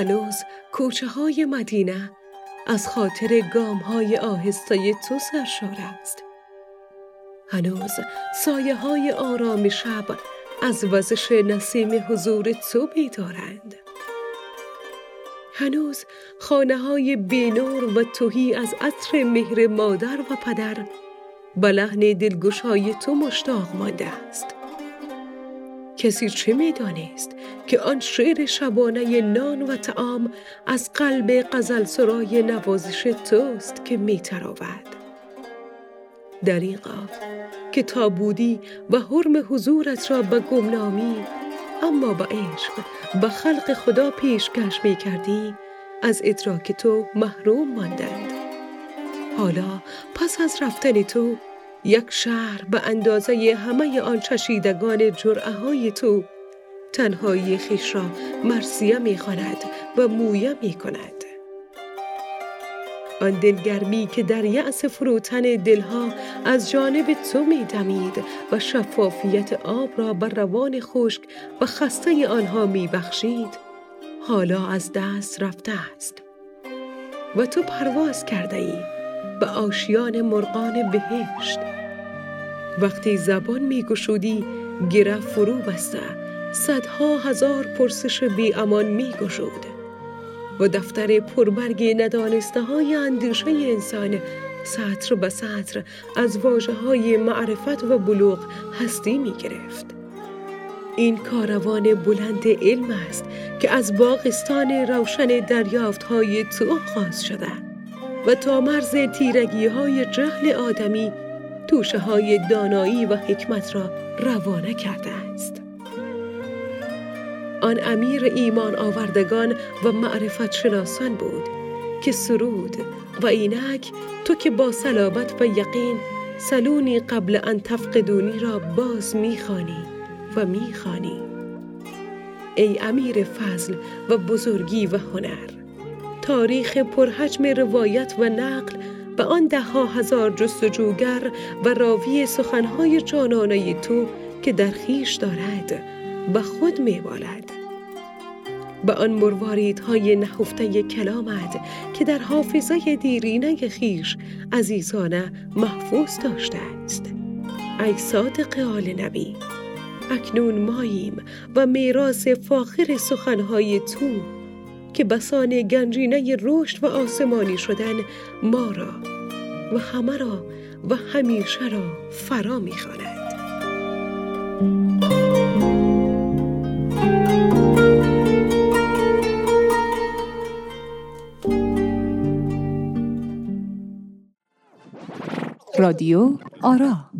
هنوز کوچه های مدینه از خاطر گام های آهسته تو سرشار است. هنوز سایه های آرام شب از وزش نسیم حضور تو بیدارند. هنوز خانه های بینور و توهی از عطر مهر مادر و پدر به لحن دلگشای تو مشتاق مانده است. کسی چه می‌دانست که آن شعر شبانه نان و تعام از قلب قزل سرای نوازش توست که میتراود. دریقا که تا بودی و حرم حضورت را به گمنامی اما با عشق به خلق خدا پیشکش می کردی از ادراک تو محروم ماندند. حالا پس از رفتن تو یک شهر به اندازه همه آن چشیدگان جرعه های تو تنهایی خیش را مرسیه می و مویه می کند. آن دلگرمی که در یأس فروتن دلها از جانب تو می دمید و شفافیت آب را بر روان خشک و خسته آنها می بخشید حالا از دست رفته است و تو پرواز کرده ای به آشیان مرغان بهشت وقتی زبان می گشودی گره فرو بسته صدها هزار پرسش بی امان می گشود و دفتر پربرگ ندانسته های اندیشه انسان سطر به سطر از واجه های معرفت و بلوغ هستی می گرفت. این کاروان بلند علم است که از باغستان روشن دریافت های تو آغاز شده و تا مرز تیرگی های جهل آدمی توشه های دانایی و حکمت را روانه کرده. آن امیر ایمان آوردگان و معرفت شناسان بود که سرود و اینک تو که با صلابت و یقین سلونی قبل ان تفقدونی را باز می‌خوانی و می‌خوانی. ای امیر فضل و بزرگی و هنر تاریخ پرحجم روایت و نقل به آن ده ها هزار جستجوگر و راوی سخنهای جانانه تو که در خیش دارد و خود میبالد به آن مرواریدهای نهفته کلامت که در حافظه دیرینه خیش عزیزانه محفوظ داشته است ای صادق آل نبی اکنون ماییم و میراث فاخر سخنهای تو که بسان گنجینه رشد و آسمانی شدن ما را و همه را و همیشه را فرا می‌خواند. رادیو آرا.